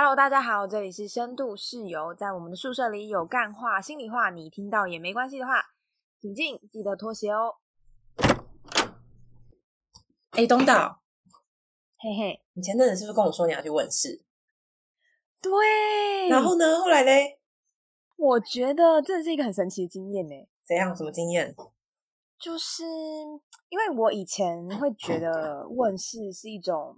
Hello，大家好，这里是深度室友，在我们的宿舍里有干话、心里话，你听到也没关系的话，请进，记得脱鞋哦。哎，东岛，嘿嘿，你前阵子是不是跟我说你要去问世？对，然后呢？后来嘞？我觉得这是一个很神奇的经验呢。怎样？什么经验？就是因为我以前会觉得问世是一种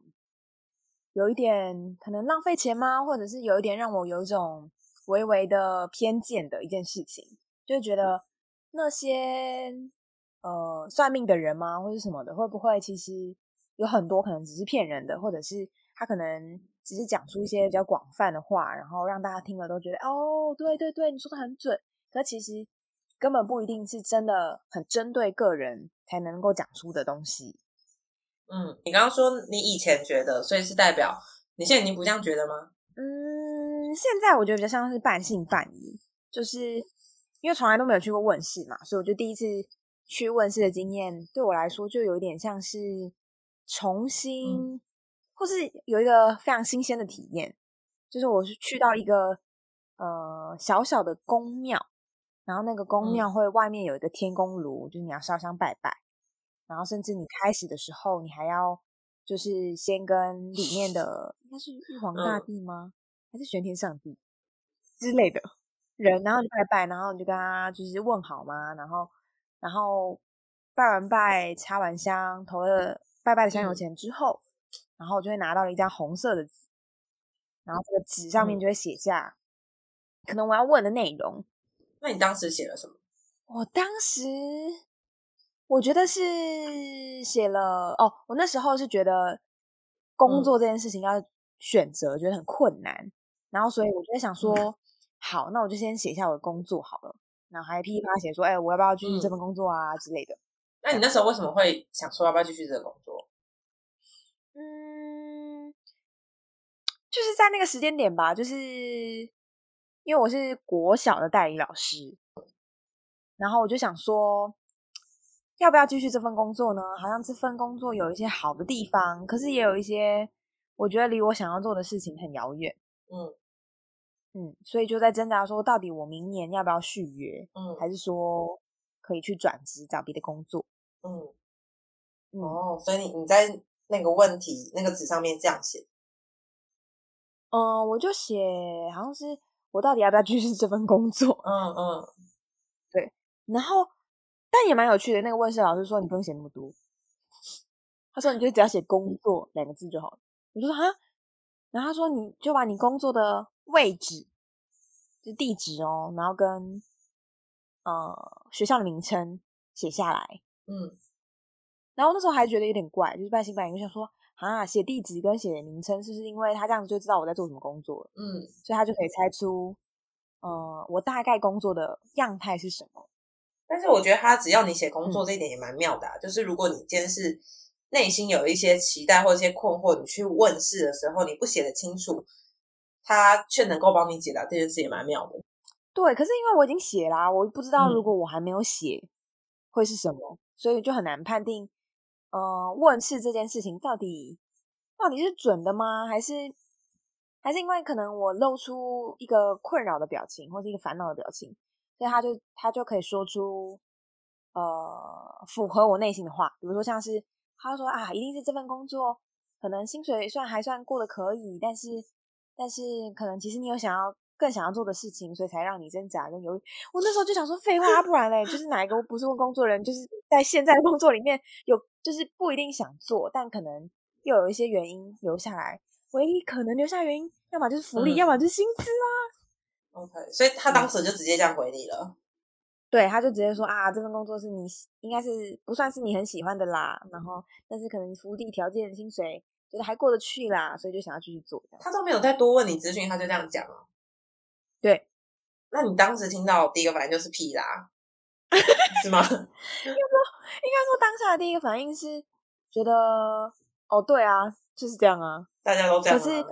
有一点可能浪费钱吗？或者是有一点让我有一种微微的偏见的一件事情，就觉得那些呃算命的人吗，或者什么的，会不会其实有很多可能只是骗人的，或者是他可能只是讲出一些比较广泛的话，然后让大家听了都觉得哦，对对对，你说的很准，可其实。根本不一定是真的很针对个人才能够讲出的东西。嗯，你刚刚说你以前觉得，所以是代表你现在已经不这样觉得吗？嗯，现在我觉得比较像是半信半疑，就是因为从来都没有去过问世嘛，所以我就第一次去问世的经验，对我来说就有点像是重新，或是有一个非常新鲜的体验，就是我是去到一个呃小小的宫庙。然后那个宫庙会外面有一个天宫炉，就是你要烧香拜拜。然后甚至你开始的时候，你还要就是先跟里面的应该是玉皇大帝吗？还是玄天上帝之类的人，然后你拜拜，然后你就跟他就是问好嘛。然后然后拜完拜，插完香，投了拜拜的香油钱之后，然后我就会拿到了一张红色的纸，然后这个纸上面就会写下可能我要问的内容。那你当时写了什么？我当时我觉得是写了哦，我那时候是觉得工作这件事情要选择，觉得很困难，然后所以我就在想说，好，那我就先写一下我的工作好了，然后还噼里啪啦写说，哎，我要不要继续这份工作啊之类的。那你那时候为什么会想说要不要继续这个工作？嗯，就是在那个时间点吧，就是。因为我是国小的代理老师，然后我就想说，要不要继续这份工作呢？好像这份工作有一些好的地方，可是也有一些我觉得离我想要做的事情很遥远。嗯嗯，所以就在挣扎说，到底我明年要不要续约？嗯，还是说可以去转职找别的工作？嗯，哦，所以你你在那个问题那个纸上面这样写？嗯，我就写好像是。我到底要不要继续这份工作？嗯嗯，对。然后，但也蛮有趣的。那个问世老师说：“你不用写那么多。”他说：“你就只要写‘工作’两个字就好了。”我说：“啊。”然后他说：“你就把你工作的位置，就地址哦，然后跟呃学校的名称写下来。”嗯。然后那时候还觉得有点怪，就是半信半疑，就想说。啊，写地址跟写名称，是不是因为他这样子就知道我在做什么工作了？嗯，所以他就可以猜出，呃，我大概工作的样态是什么。但是我觉得他只要你写工作这一点也蛮妙的，就是如果你今天是内心有一些期待或者一些困惑，你去问世的时候你不写的清楚，他却能够帮你解答这件事，也蛮妙的。对，可是因为我已经写啦，我不知道如果我还没有写会是什么，所以就很难判定。呃，问世这件事情到底到底是准的吗？还是还是因为可能我露出一个困扰的表情，或是一个烦恼的表情，所以他就他就可以说出呃符合我内心的话，比如说像是他说啊，一定是这份工作可能薪水算还算过得可以，但是但是可能其实你有想要。更想要做的事情，所以才让你挣扎跟犹豫。我那时候就想说废话，不然嘞，就是哪一个不是问工作人，就是在现在的工作里面有，就是不一定想做，但可能又有一些原因留下来。唯一可能留下原因，要么就是福利，要么就是薪资啊。OK，所以他当时就直接这样回你了。对，他就直接说啊，这份工作是你应该是不算是你很喜欢的啦，然后但是可能福利条件、薪水觉得还过得去啦，所以就想要继续做。他都没有再多问你资讯，他就这样讲了。对，那你当时听到第一个反应就是屁啦，是吗？应该说，应该说当下的第一个反应是觉得，哦，对啊，就是这样啊，大家都这样。可是，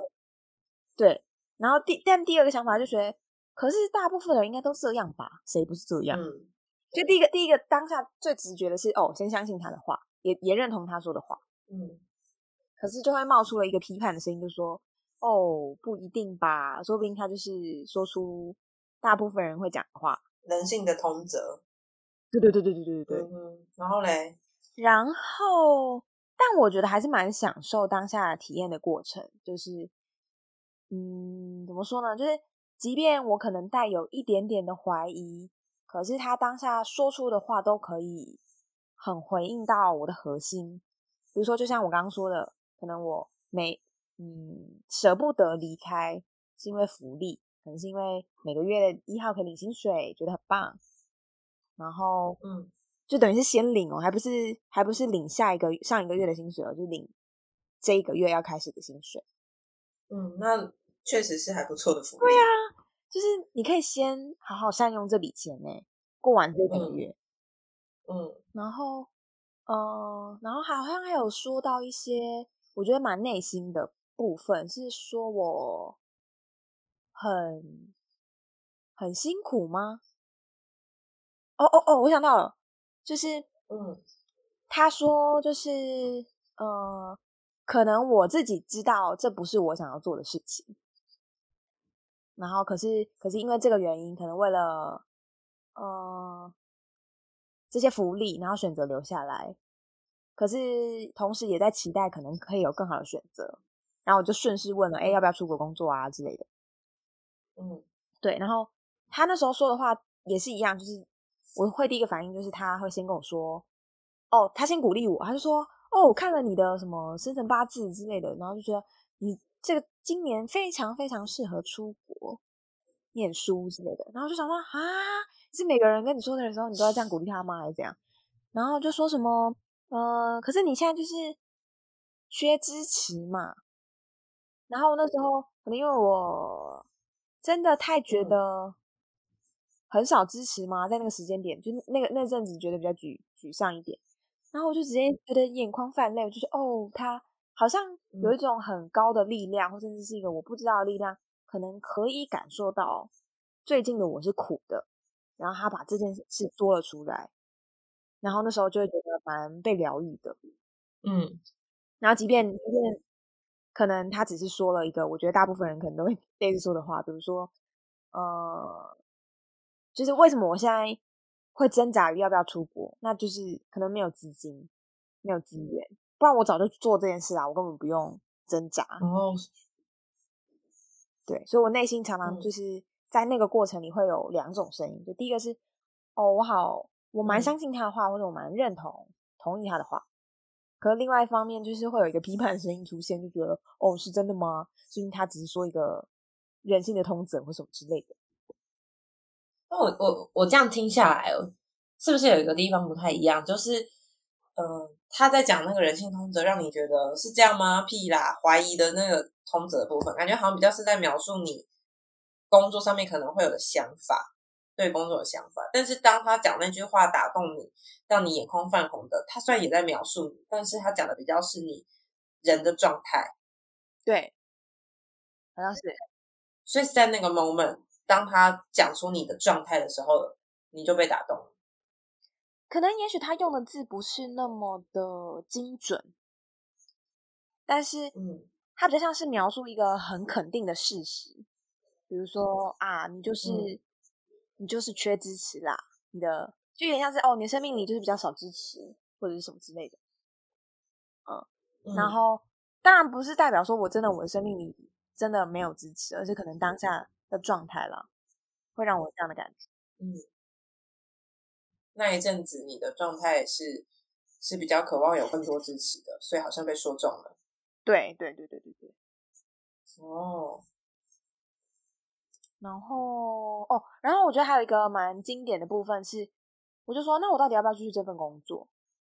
对，然后第但第二个想法就觉得，可是大部分人应该都这样吧？谁不是这样？嗯，就第一个第一个当下最直觉的是，哦，先相信他的话，也也认同他说的话。嗯，可是就会冒出了一个批判的声音，就说。哦，不一定吧，说不定他就是说出大部分人会讲的话。人性的通则。对对对对对对对对。嗯，然后嘞，然后，但我觉得还是蛮享受当下体验的过程，就是，嗯，怎么说呢？就是，即便我可能带有一点点的怀疑，可是他当下说出的话都可以很回应到我的核心。比如说，就像我刚刚说的，可能我每嗯舍不得离开，是因为福利，可能是因为每个月的一号可以领薪水，觉得很棒。然后，嗯，就等于是先领哦，还不是还不是领下一个上一个月的薪水哦，就领这一个月要开始的薪水。嗯，那确实是还不错的福利。对啊，就是你可以先好好善用这笔钱呢，过完这个月，嗯然后，呃，然后好像还有说到一些我觉得蛮内心的部分，是说我很很辛苦吗？哦哦哦，我想到了，就是嗯他说就是呃，可能我自己知道这不是我想要做的事情，然后可是可是因为这个原因，可能为了呃这些福利，然后选择留下来，可是同时也在期待可能可以有更好的选择，然后我就顺势问了，哎，要不要出国工作啊之类的。嗯对，然后他那时候说的话也是一样，就是我会第一个反应就是他会先跟我说，哦，他先鼓励我，他就说，哦，我看了你的什么生辰八字之类的，然后就觉得你这个今年非常非常适合出国念书之类的，然后就想说啊，是每个人跟你说的时候，你都要这样鼓励他吗，还是怎样？然后就说什么，呃，可是你现在就是缺支持嘛，然后那时候可能因为我真的太觉嗯得很少支持嘛？在那个时间点，就那个那阵子觉得比较沮沮丧一点，然后我就直接觉得眼眶泛泪，我就说哦，他好像有一种很高的力量，或甚至是一个我不知道的力量，可能可以感受到最近的我是苦的，然后他把这件事说了出来，然后那时候就会觉得蛮被疗愈的。嗯然后即便即便可能他只是说了一个，我觉得大部分人可能都会 类似说的话，比如说，呃，就是为什么我现在会挣扎于要不要出国，那就是可能没有资金，没有资源，不然我早就做这件事啊，我根本不用挣扎。哦对，所以我内心常常嗯就是在那个过程里会有两种声音，就第一个是，哦，我好，我蛮嗯相信他的话，或者我蛮认同同意他的话，可是另外一方面就是会有一个批判的声音出现，就觉得哦，是真的吗？所以他只是说一个人性的通则或什么之类的。那我我我这样听下来，是不是有一个地方不太一样？就是，呃，他在讲那个人性通则，让你觉得是这样吗？屁啦，怀疑的那个通则的部分，感觉好像比较是在描述你工作上面可能会有的想法，对工作的想法。但是当他讲那句话打动你，让你眼眶泛红的，他虽然也在描述你，但是他讲的比较是你人的状态。对，好像是。所以是在那个 moment，当他讲出你的状态的时候，你就被打动了。可能也许他用的字不是那么的精准，但是嗯。他比较像是描述一个很肯定的事实，比如说啊，你就是、嗯你就是缺支持啦，你的就有点像是哦，你的生命里就是比较少支持或者是什么之类的。嗯然后当然不是代表说我真的我的生命里真的没有支持，而是可能当下的状态啦，会让我有这样的感觉。嗯，那一阵子你的状态是是比较渴望有更多支持的，所以好像被说中了。对对对对对对。哦，然后哦，然后我觉得还有一个蛮经典的部分是，我就说那我到底要不要继续这份工作？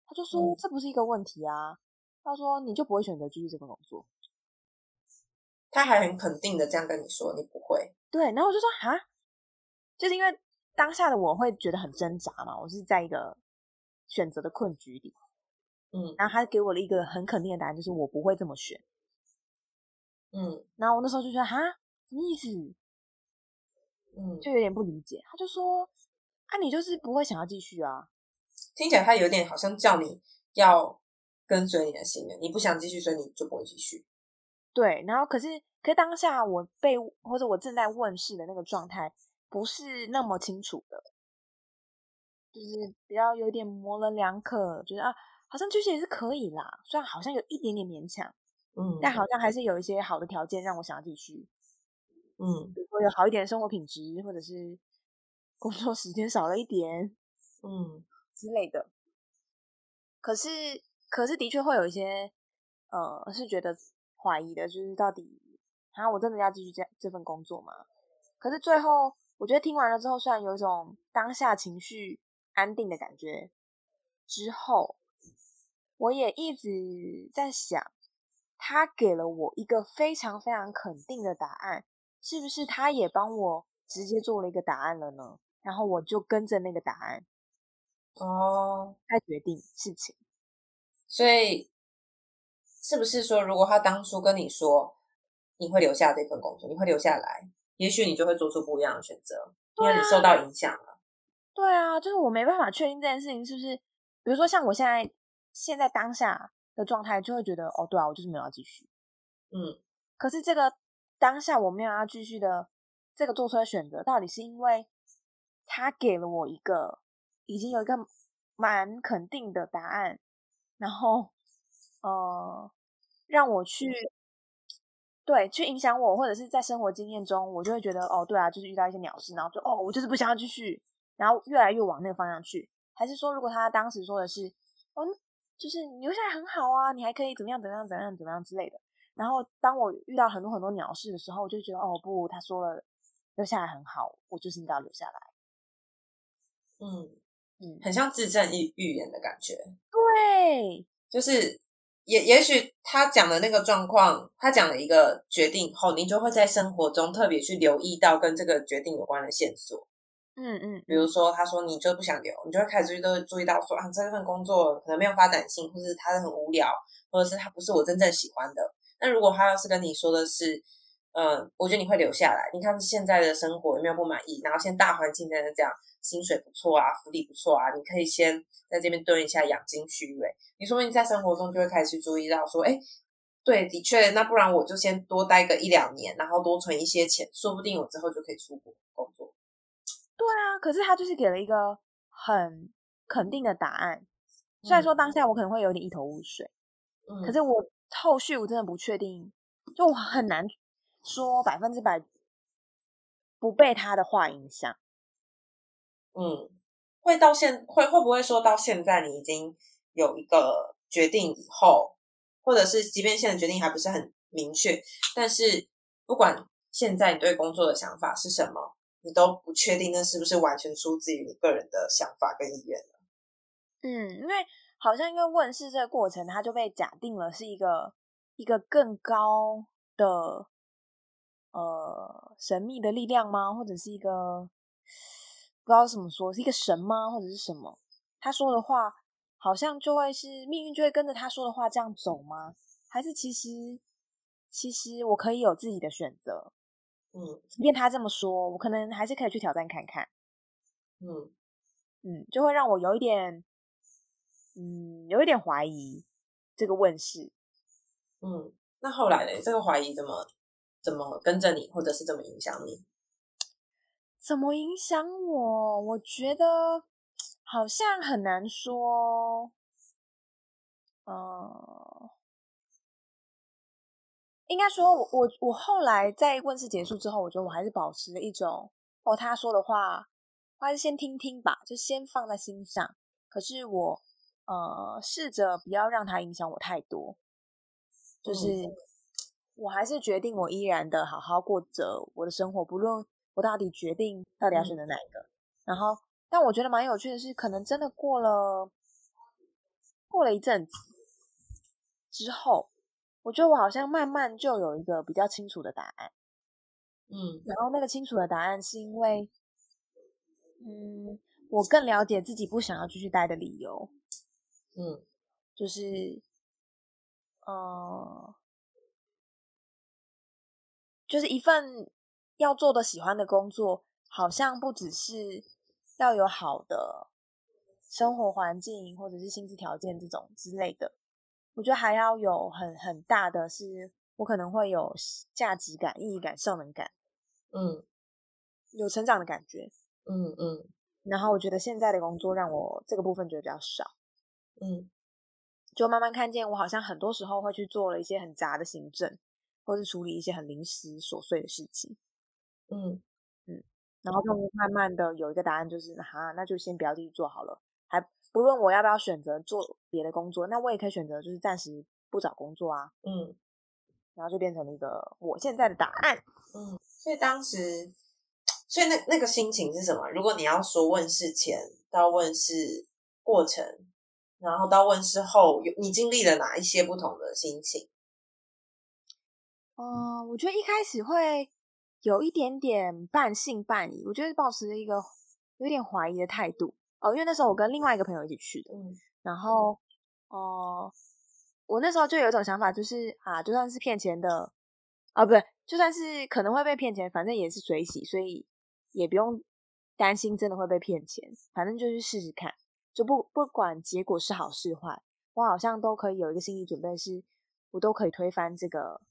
他就说、嗯这不是一个问题啊。他说你就不会选择继续这份工作？他还很肯定的这样跟你说，你不会。对，然后我就说啊，就是因为当下的我会觉得很挣扎嘛，我是在一个选择的困局里，嗯然后他给我了一个很肯定的答案，就是我不会这么选。嗯然后我那时候就觉得哈，什么意思？嗯，就有点不理解。他就说啊，你就是不会想要继续啊。听起来他有点好像叫你要跟随你的心愿，你不想继续，所以你就不会继续。对，然后可是可是当下我被或者我正在问世的那个状态不是那么清楚的，就是比较有点模棱两可，觉得啊，好像继续也是可以啦，虽然好像有一点点勉强，嗯，但好像还是有一些好的条件让我想要继续，嗯比如说有好一点的生活品质，或者是工作时间少了一点嗯之类的。可是，可是的确会有一些，呃，是觉得怀疑的，就是到底，啊，我真的要继续这这份工作吗？可是最后，我觉得听完了之后，虽然有一种当下情绪安定的感觉，之后，我也一直在想，他给了我一个非常非常肯定的答案，是不是他也帮我直接做了一个答案了呢？然后我就跟着那个答案哦，来决定事情。所以是不是说，如果他当初跟你说你会留下这份工作，你会留下来，也许你就会做出不一样的选择，因为你受到影响了。对啊，就是我没办法确定这件事情是不是，比如说像我现在现在当下的状态，就会觉得哦，对啊，我就是没有要继续。嗯可是这个当下我没有要继续的这个做出的选择，到底是因为他给了我一个已经有一个蛮肯定的答案，然后呃让我去对去影响我，或者是在生活经验中，我就会觉得哦，对啊，就是遇到一些鸟事，然后就哦，我就是不想要继续，然后越来越往那个方向去。还是说，如果他当时说的是哦，就是你留下来很好啊，你还可以怎么样怎么样怎么样怎么样之类的。然后当我遇到很多很多鸟事的时候，我就觉得哦不，他说了留下来很好，我就是应该要留下来。嗯，嗯，很像自证预预言的感觉，对，就是也也许他讲的那个状况，他讲了一个决定后，你就会在生活中特别去留意到跟这个决定有关的线索。嗯嗯，比如说，他说你就不想留，你就会开始都注意到说啊，这份工作可能没有发展性，或者是他很无聊，或者是他不是我真正喜欢的。那如果他要是跟你说的是，嗯，我觉得你会留下来，你看现在的生活有没有不满意？然后现在大环境真的这样，薪水不错啊，福利不错啊，你可以先在这边蹲一下，养精蓄锐。你说不定在生活中就会开始注意到说，哎，对，的确，那不然我就先多待个一两年，然后多存一些钱，说不定我之后就可以出国工作。对啊。可是他就是给了一个很肯定的答案，虽然说当下我可能会有点一头雾水，嗯，可是我后续我真的不确定，就我很难说百分之百不被他的话影响。嗯，会到现会会不会说到现在你已经有一个决定以后，或者是即便现在决定还不是很明确，但是不管现在你对工作的想法是什么，你都不确定那是不是完全出自于你个人的想法跟意愿了。嗯，因为好像因为问世这个过程，它就被假定了是一个一个更高的呃神秘的力量吗？或者是一个不知道怎么说，是一个神吗？或者是什么？他说的话好像就会是命运就会跟着他说的话这样走吗？还是其实其实我可以有自己的选择？嗯即便他这么说，我可能还是可以去挑战看看。嗯嗯，就会让我有一点，嗯，有一点怀疑这个问世。嗯，那后来呢？这个怀疑怎么怎么跟着你，或者是怎么影响你？怎么影响我？我觉得好像很难说。呃，应该说我，我我后来在问世结束之后，我觉得我还是保持了一种，哦，他说的话，我还是先听听吧，就先放在心上。可是我，呃，试着不要让他影响我太多，就是嗯我还是决定我依然的好好过着我的生活，不论我到底决定到底要选择哪一个。然后，但我觉得蛮有趣的是，可能真的过了过了一阵子之后，我觉得我好像慢慢就有一个比较清楚的答案。嗯然后那个清楚的答案是因为，嗯，我更了解自己不想要继续待的理由，嗯就是，呃，就是一份要做的喜欢的工作，好像不只是要有好的生活环境或者是薪资条件这种之类的，我觉得还要有很很大的是我可能会有价值感、意义感、效能感，嗯。有成长的感觉。嗯嗯。然后我觉得现在的工作让我这个部分觉得比较少，嗯。就慢慢看见我好像很多时候会去做了一些很杂的行政，或是处理一些很临时琐碎的事情，嗯嗯然后就慢慢的有一个答案，就是哈，那就先不要继续做好了。还不论我要不要选择做别的工作，那我也可以选择就是暂时不找工作啊，嗯然后就变成了一个我现在的答案。嗯。所以当时，所以那那个心情是什么？如果你要说问世前到问世过程，然后到问世后，有你经历了哪一些不同的心情？嗯，我觉得一开始会有一点点半信半疑，我觉得保持着一个有点怀疑的态度。哦，因为那时候我跟另外一个朋友一起去的，嗯。然后哦、我那时候就有一种想法，就是啊，就算是骗钱的啊，不对，就算是可能会被骗钱，反正也是水洗，所以也不用担心真的会被骗钱，反正就是试试看，就不不管结果是好是坏，我好像都可以有一个心理准备是，我都可以推翻这个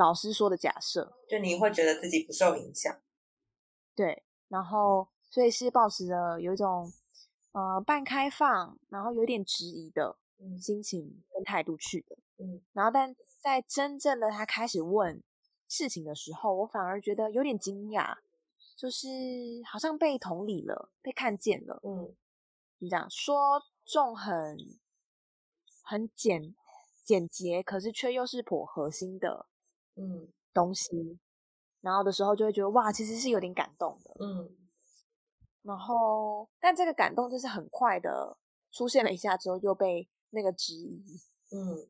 老师说的假设，就你会觉得自己不受影响。对，然后所以是保持着有一种呃半开放，然后有点质疑的嗯心情跟态度去的。嗯然后但在真正的他开始问事情的时候，我反而觉得有点惊讶，就是好像被同理了，被看见了。嗯你这样说中很很简简洁，可是却又是颇核心的嗯东西。然后的时候就会觉得哇，其实是有点感动的。嗯然后，但这个感动就是很快的出现了一下之后，又被那个质疑嗯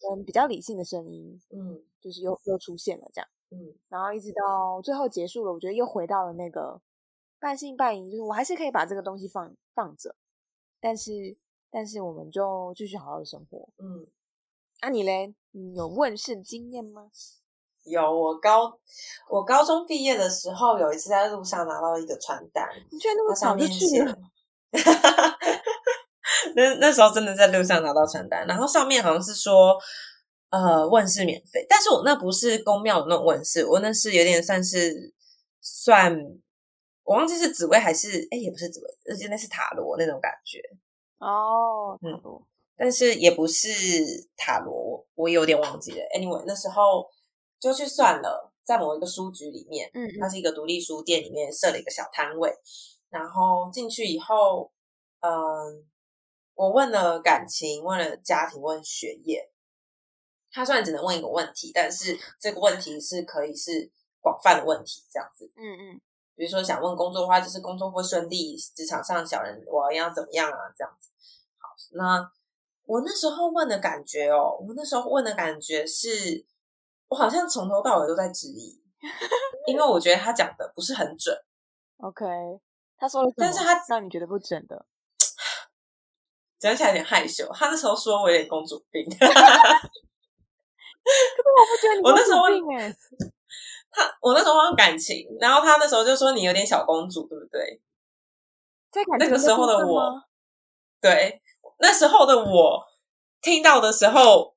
跟比较理性的声音，嗯就是又又出现了这样。嗯然后一直到最后结束了，我觉得又回到了那个半信半疑，就是我还是可以把这个东西放放着，但是但是我们就继续好好的生活。嗯，啊，你嘞？你有问世经验吗？有我高我高中毕业的时候，有一次在路上拿到一个传单，你居然那么早就去了？那那时候真的在路上拿到传单，然后上面好像是说，呃，问世免费，但是我那不是公庙的那种问世，我那是有点算是算，我忘记是紫薇还是，哎，也不是紫薇，而且那是塔罗那种感觉，哦，嗯但是也不是塔罗，我我有点忘记了。Anyway，那时候就去算了，在某一个书局里面，嗯嗯它是一个独立书店，里面设了一个小摊位。然后进去以后，嗯，我问了感情，问了家庭，问学业。他虽然只能问一个问题，但是 这个问题是可以是广泛的问题，这样子。嗯嗯比如说想问工作的话，就是工作会顺利，职场上小人我要怎么样啊？这样子。好，那我那时候问的感觉哦，我那时候问的感觉是，我好像从头到尾都在质疑，因为我觉得他讲的不是很准。，OK。他说了，但是他让你觉得不准的，讲起来有点害羞。他那时候说我有点公主病，我不觉得你我那时候公主病哎，他我那时候问感情，然后他那时候就说你有点小公主，对不对？那个时候的我吗对，那时候的我听到的时候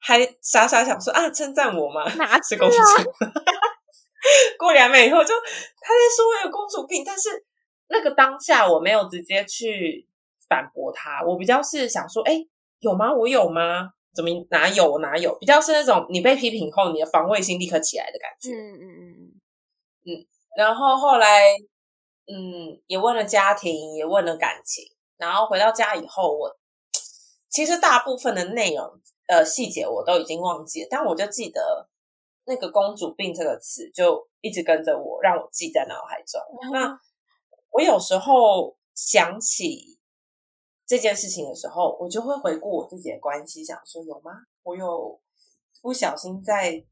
还傻傻想说啊，称赞我吗？哪 是公主。过两秒以后就他在说我有公主病，但是那个当下我没有直接去反驳他，我比较是想说，哎，有吗？我有吗？怎么哪有？我哪有？比较是那种你被批评后，你的防卫心立刻起来的感觉。嗯嗯嗯嗯然后后来，嗯，也问了家庭，也问了感情。然后回到家以后，我 其实大部分的内容，呃，细节我都已经忘记了，但我就记得那个“公主病”这个词就一直跟着我，让我记在脑海中。嗯，那我有时候想起这件事情的时候，我就会回顾我自己的关系，想说有吗？我有不小心在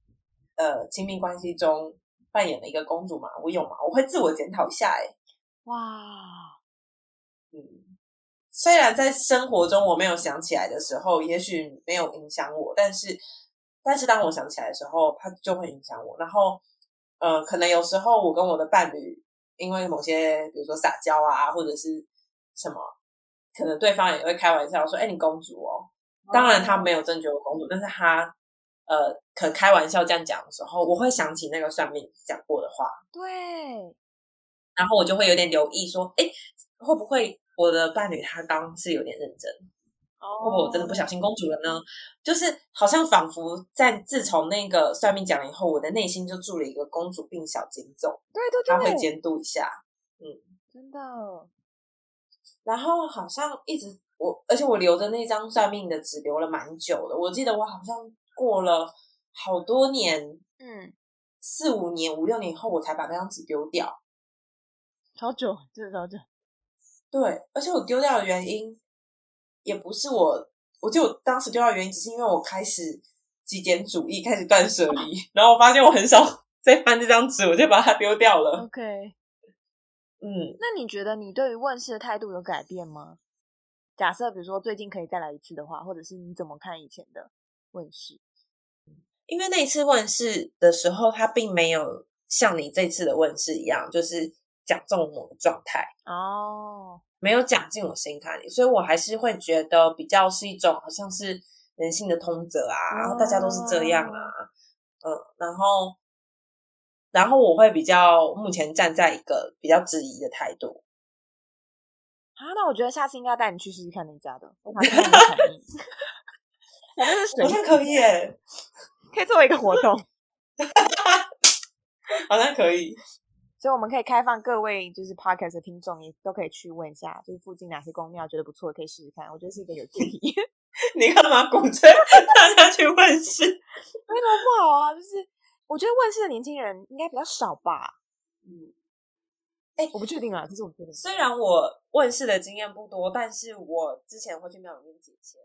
呃亲密关系中扮演了一个公主吗？我有吗？我会自我检讨一下、欸。哇，嗯，虽然在生活中我没有想起来的时候，也许没有影响我，但是但是当我想起来的时候，它就会影响我。然后呃，可能有时候我跟我的伴侣因为某些比如说撒娇啊，或者是什么，可能对方也会开玩笑说：“哎、你公主哦。”当然他没有真觉得我公主，但是他呃，可开玩笑这样讲的时候，我会想起那个算命讲过的话，对，然后我就会有点留意，说，哎，会不会我的伴侣他刚刚是有点认真，会不会我真的不小心公主了呢？就是好像仿佛在自从那个算命讲了以后，我的内心就住了一个公主病小警总，对对对，他会监督一下，嗯，真的。然后好像一直我，而且我留着那张算命的纸留了蛮久的，我记得我好像过了好多年，嗯，四五年、五六年以后，我才把那张纸丢掉。好久，真的好久。对，而且我丢掉的原因也不是我，我就当时丢掉的原因，只是因为我开始极简主义，开始断舍离，然后我发现我很少再翻这张纸，我就把它丢掉了。OK，嗯，那你觉得你对于问世的态度有改变吗？假设比如说最近可以再来一次的话，或者是你怎么看以前的问世？因为那一次问世的时候，他并没有像你这次的问世一样，就是讲中我的状态。哦，没有讲进我心坎里，所以我还是会觉得比较是一种好像是人性的通则啊，然后大家都是这样啊，嗯，然后然后我会比较目前站在一个比较质疑的态度，啊，那我觉得下次应该带你去试试看那家的，我马上跟你同意。我们是水好像可以耶，可以作为一个活动，好像可以，所以我们可以开放各位就是 podcast 的听众也都可以去问一下，就是附近哪些公庙觉得不错，可以试试看。我觉得是一个有趣题，没 你干嘛鼓吹大家去问世？什么不好啊。就是我觉得问世的年轻人应该比较少吧，嗯，哎我不确定啊，这是我不确定。虽然我问世的经验不多，但是我之前会去庙里面解签，